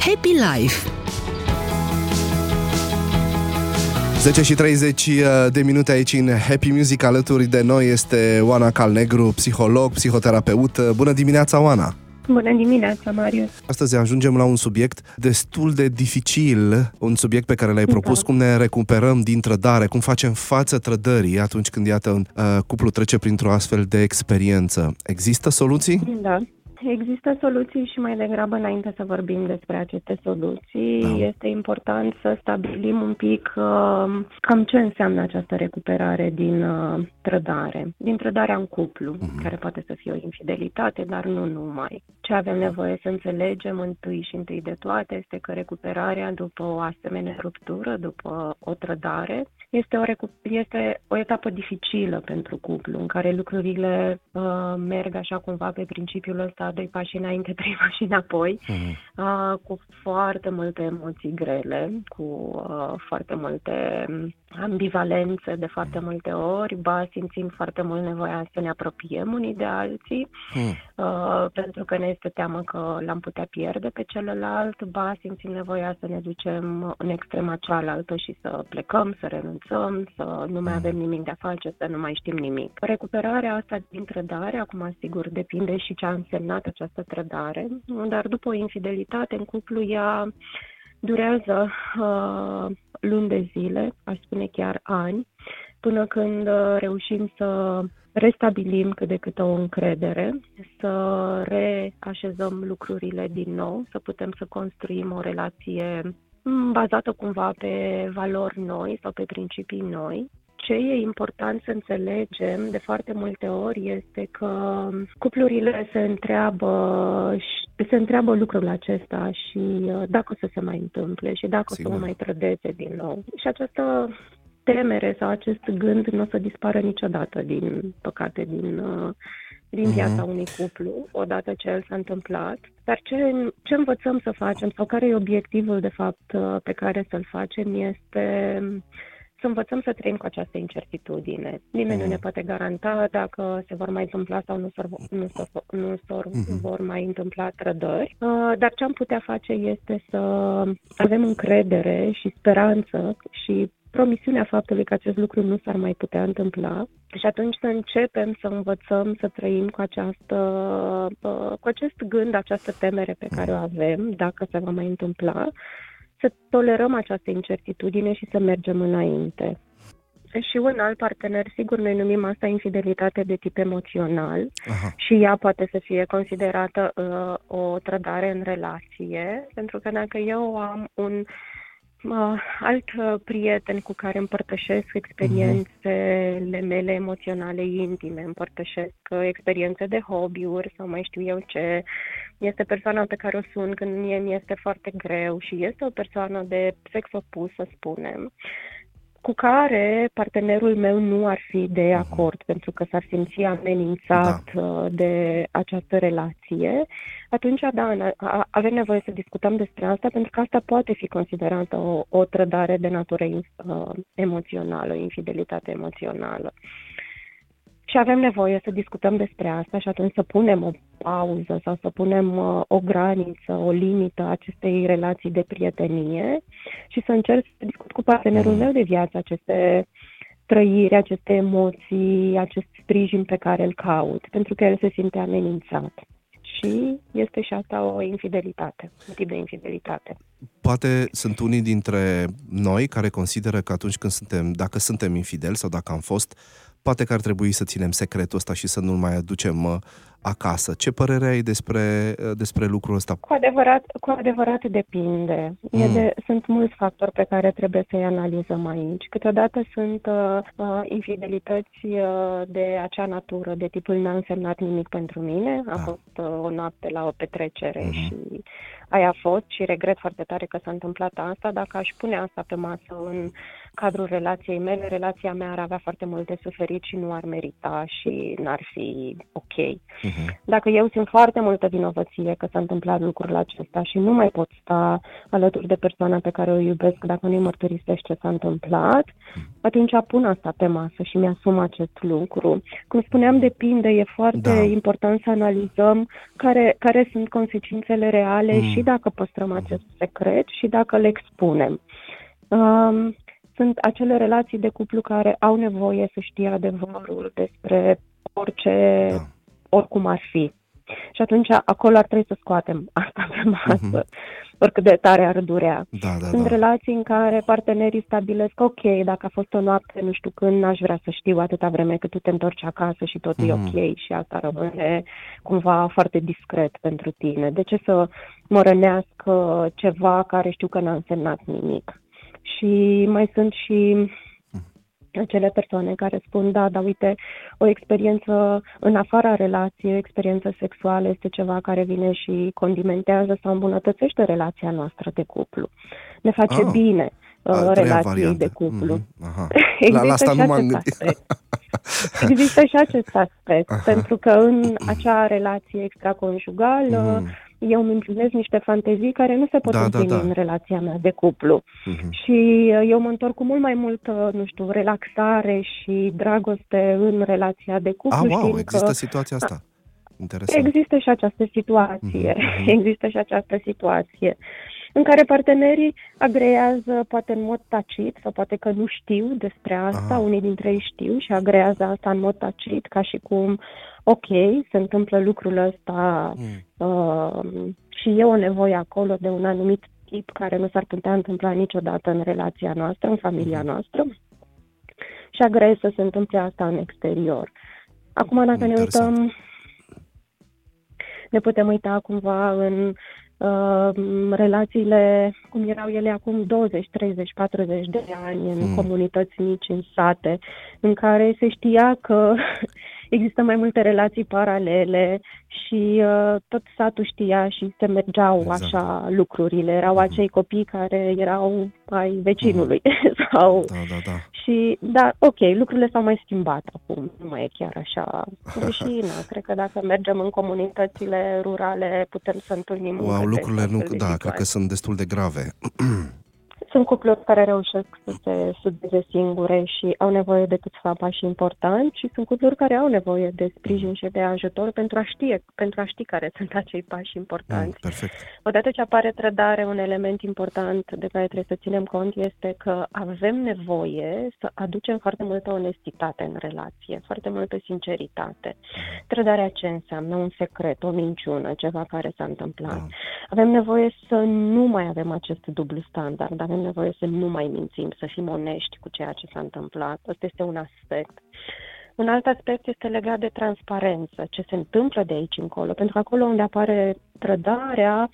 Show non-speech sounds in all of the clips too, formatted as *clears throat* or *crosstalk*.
Happy Life 10 și 30 uh, de minute aici în Happy Music alături de noi este Oana Calnegru, psiholog, psihoterapeut. Bună dimineața, Oana! Bună dimineața, Marius! Astăzi ajungem la un subiect destul de dificil, un subiect pe care l-ai da. propus, da. cum ne recuperăm din trădare, cum facem față trădării atunci când, iată, un uh, cuplu trece printr-o astfel de experiență. Există soluții? Da. Există soluții și mai degrabă înainte să vorbim despre aceste soluții, da. este important să stabilim un pic uh, cam ce înseamnă această recuperare din uh, trădare, din trădarea în cuplu, uh-huh. care poate să fie o infidelitate, dar nu numai. Ce avem nevoie să înțelegem întâi și întâi de toate este că recuperarea după o asemenea ruptură, după o trădare, este o, recu- este o etapă dificilă pentru cuplu, în care lucrurile uh, merg așa cumva pe principiul ăsta, doi pași înainte, *laughs* trei pași înapoi, uh-huh. uh, cu foarte multe emoții grele, cu uh, foarte multe ambivalențe de foarte multe ori, ba simțim foarte mult nevoia să ne apropiem unii de alții, hmm. uh, pentru că ne este teamă că l-am putea pierde pe celălalt, ba simțim nevoia să ne ducem în extrema cealaltă și să plecăm, să renunțăm, să nu mai hmm. avem nimic de a face, să nu mai știm nimic. Recuperarea asta din trădare, acum sigur depinde și ce a însemnat această trădare, dar după o infidelitate în cuplu ea durează uh, luni de zile, aș spune chiar ani, până când uh, reușim să restabilim cât de cât o încredere, să reașezăm lucrurile din nou, să putem să construim o relație mm, bazată cumva pe valori noi sau pe principii noi ce e important să înțelegem de foarte multe ori este că cuplurile se întreabă se întreabă lucrul acesta și uh, dacă o să se mai întâmple și dacă Sigur. o să mă mai trădeze din nou. Și această temere sau acest gând nu o să dispară niciodată, din păcate, din, uh, din uh-huh. viața unui cuplu, odată ce el s-a întâmplat. Dar ce, ce învățăm să facem sau care e obiectivul, de fapt, uh, pe care să-l facem este să învățăm să trăim cu această incertitudine. Nimeni mm. nu ne mm. poate garanta dacă se vor mai întâmpla sau nu se, nu se, nu se mm-hmm. vor mai întâmpla trădări, uh, dar ce am putea face este să avem încredere și speranță și promisiunea faptului că acest lucru nu s-ar mai putea întâmpla și atunci să începem să învățăm să trăim cu, această, uh, cu acest gând, această temere pe care o avem, dacă se va mai întâmpla, să tolerăm această incertitudine și să mergem înainte. Și un alt partener, sigur, noi numim asta infidelitate de tip emoțional Aha. și ea poate să fie considerată uh, o trădare în relație, pentru că dacă eu am un uh, alt prieten cu care împărtășesc experiențele mele emoționale intime, împărtășesc experiențe de hobby-uri sau mai știu eu ce, este persoana pe care o sun când mie mi este foarte greu și este o persoană de sex opus, să spunem, cu care partenerul meu nu ar fi de mhm. acord pentru că s-ar simți amenințat da. Uh, de această relație, atunci, da, avem nevoie să discutăm despre asta pentru că asta poate fi considerată o, o trădare de natură uh, emoțională, o infidelitate emoțională. Și avem nevoie să discutăm despre asta și atunci să punem o pauză sau să punem uh, o graniță, o limită acestei relații de prietenie și să încerc să discut cu partenerul meu de viață aceste trăiri, aceste emoții, acest sprijin pe care îl caut, pentru că el se simte amenințat. Și este și asta o infidelitate, un tip de infidelitate. Poate sunt unii dintre noi care consideră că atunci când suntem, dacă suntem infideli sau dacă am fost, poate că ar trebui să ținem secretul ăsta și să nu-l mai aducem uh, acasă. Ce părere ai despre, uh, despre lucrul ăsta? Cu adevărat, cu adevărat depinde. Mm. E de, sunt mulți factori pe care trebuie să-i analizăm aici. Câteodată sunt uh, uh, infidelități uh, de acea natură, de tipul n-a însemnat nimic pentru mine. A da. fost uh, o noapte la o petrecere mm-hmm. și aia a fost și regret foarte tare că s-a întâmplat asta. Dacă aș pune asta pe masă în cadrul relației mele, relația mea ar avea foarte mult de suferit și nu ar merita și n-ar fi ok. Uh-huh. Dacă eu simt foarte multă vinovăție că s-a întâmplat lucrul acesta și nu mai pot sta alături de persoana pe care o iubesc dacă nu-i mărturisește ce s-a întâmplat, uh-huh. atunci pun asta pe masă și mi-asum acest lucru. Cum spuneam, depinde, e foarte da. important să analizăm care, care sunt consecințele reale uh-huh. și dacă păstrăm acest secret și dacă le expunem. Um, sunt acele relații de cuplu care au nevoie să știe adevărul despre orice, da. oricum ar fi. Și atunci acolo ar trebui să scoatem asta pe masă, uh-huh. oricât de tare ar durea. Da, da, Sunt da. relații în care partenerii stabilesc, ok, dacă a fost o noapte, nu știu când, n-aș vrea să știu atâta vreme cât tu te întorci acasă și tot uh-huh. e mhm. ok și asta rămâne cumva foarte discret pentru tine. De ce să mă rănească ceva care știu că n-a însemnat nimic? Și mai sunt și acele persoane care spun, da, dar uite, o experiență în afara relației, o experiență sexuală este ceva care vine și condimentează sau îmbunătățește relația noastră de cuplu. Ne face ah, bine uh, relației de cuplu. Mm-hmm, aha. Există *laughs* la, la asta și nu m-am gândit. Există și acest aspect, aha. pentru că în acea relație extraconjugală mm eu îmi împlinesc niște fantezii care nu se pot da, împlini da, da. în relația mea de cuplu. Uh-huh. Și uh, eu mă întorc cu mult mai multă, nu știu, relaxare și dragoste în relația de cuplu. Ah, wow, există că... situația asta. Interesant. Există și această situație. Uh-huh. *laughs* Există și această situație în care partenerii agrează poate în mod tacit sau poate că nu știu despre asta, Aha. unii dintre ei știu și agrează asta în mod tacit ca și cum ok, se întâmplă lucrul ăsta mm. uh, și e o nevoie acolo de un anumit tip care nu s-ar putea întâmpla niciodată în relația noastră, în familia mm. noastră și agree să se întâmple asta în exterior. Acum, dacă Interesant. ne uităm, ne putem uita cumva în uh, relațiile cum erau ele acum 20, 30, 40 de ani în mm. comunități mici, în sate, în care se știa că *laughs* există mai multe relații paralele și uh, tot satul știa și se mergeau exact. așa lucrurile. Erau uh-huh. acei copii care erau ai vecinului. Uh-huh. *laughs* sau... Da, da, da. Și, da, ok, lucrurile s-au mai schimbat acum, nu mai e chiar așa. *laughs* Și, na, cred că dacă mergem în comunitățile rurale, putem să întâlnim wow, lucrurile nu, da, situații. cred că sunt destul de grave. *clears throat* Sunt cupluri care reușesc să se sudeze singure și au nevoie de câțiva pași importanți și sunt cupluri care au nevoie de sprijin și de ajutor pentru a ști, pentru a ști care sunt acei pași importanți. Mm, perfect. Odată ce apare trădare, un element important de care trebuie să ținem cont este că avem nevoie să aducem foarte multă onestitate în relație, foarte multă sinceritate. Trădarea ce înseamnă? Un secret, o minciună, ceva care s-a întâmplat. Mm. Avem nevoie să nu mai avem acest dublu standard, avem avem nevoie să nu mai mințim, să fim onești cu ceea ce s-a întâmplat. Asta este un aspect. Un alt aspect este legat de transparență, ce se întâmplă de aici încolo, pentru că acolo unde apare trădarea,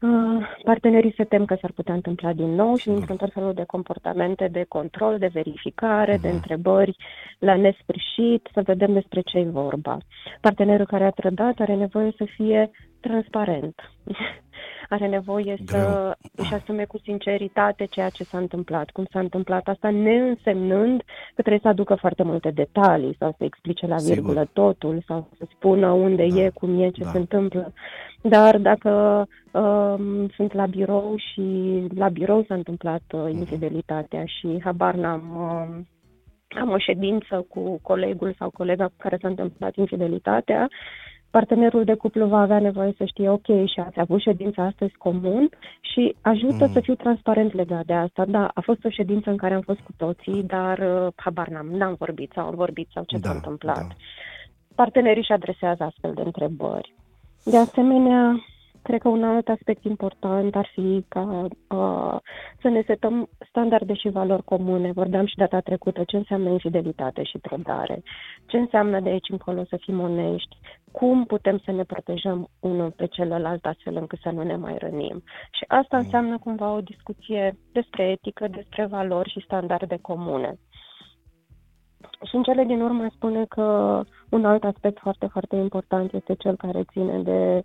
uh, partenerii se tem că s-ar putea întâmpla din nou și intră tot felul de comportamente de control, de verificare, de întrebări la nesfârșit, să vedem despre ce e vorba. Partenerul care a trădat are nevoie să fie transparent. *laughs* are nevoie Greu. să își asume cu sinceritate ceea ce s-a întâmplat, cum s-a întâmplat asta, neînsemnând că trebuie să aducă foarte multe detalii sau să explice la virgulă Sigur. totul sau să spună unde da. e, cum e, ce da. se întâmplă. Dar dacă um, sunt la birou și la birou s-a întâmplat uh, mhm. infidelitatea și habar n-am... Uh, am o ședință cu colegul sau colega cu care s-a întâmplat infidelitatea partenerul de cuplu va avea nevoie să știe, ok, și ați avut ședința astăzi comun și ajută mm. să fiu transparent legat de asta. Da, a fost o ședință în care am fost cu toții, dar uh, habar n-am, n-am vorbit sau am vorbit sau ce da, s-a întâmplat. Da. Partenerii își adresează astfel de întrebări. De asemenea, Cred că un alt aspect important ar fi ca uh, să ne setăm standarde și valori comune. Vorbeam și data trecută ce înseamnă infidelitate și trădare, ce înseamnă de aici încolo să fim onești, cum putem să ne protejăm unul pe celălalt astfel încât să nu ne mai rănim. Și asta înseamnă cumva o discuție despre etică, despre valori și standarde comune. Și în cele din urmă spune că un alt aspect foarte, foarte important este cel care ține de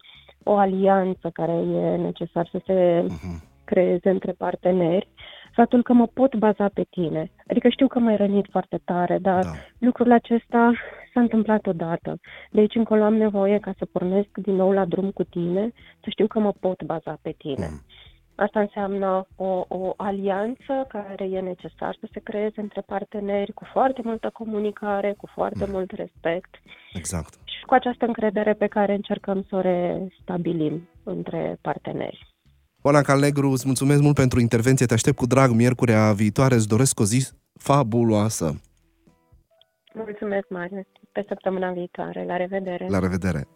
o alianță care e necesar să se uh-huh. creeze între parteneri Faptul că mă pot baza pe tine. Adică știu că m-ai rănit foarte tare, dar da. lucrul acesta s-a întâmplat odată. De aici încolo am nevoie ca să pornesc din nou la drum cu tine, să știu că mă pot baza pe tine. Mm. Asta înseamnă o, o alianță care e necesar să se creeze între parteneri cu foarte multă comunicare, cu foarte mm. mult respect. Exact. Și cu această încredere pe care încercăm să o restabilim între parteneri. Oana Calnegru, îți mulțumesc mult pentru intervenție, te aștept cu drag miercurea viitoare, îți doresc o zi fabuloasă. Mulțumesc, Marius. Pe săptămâna viitoare. La revedere. La revedere.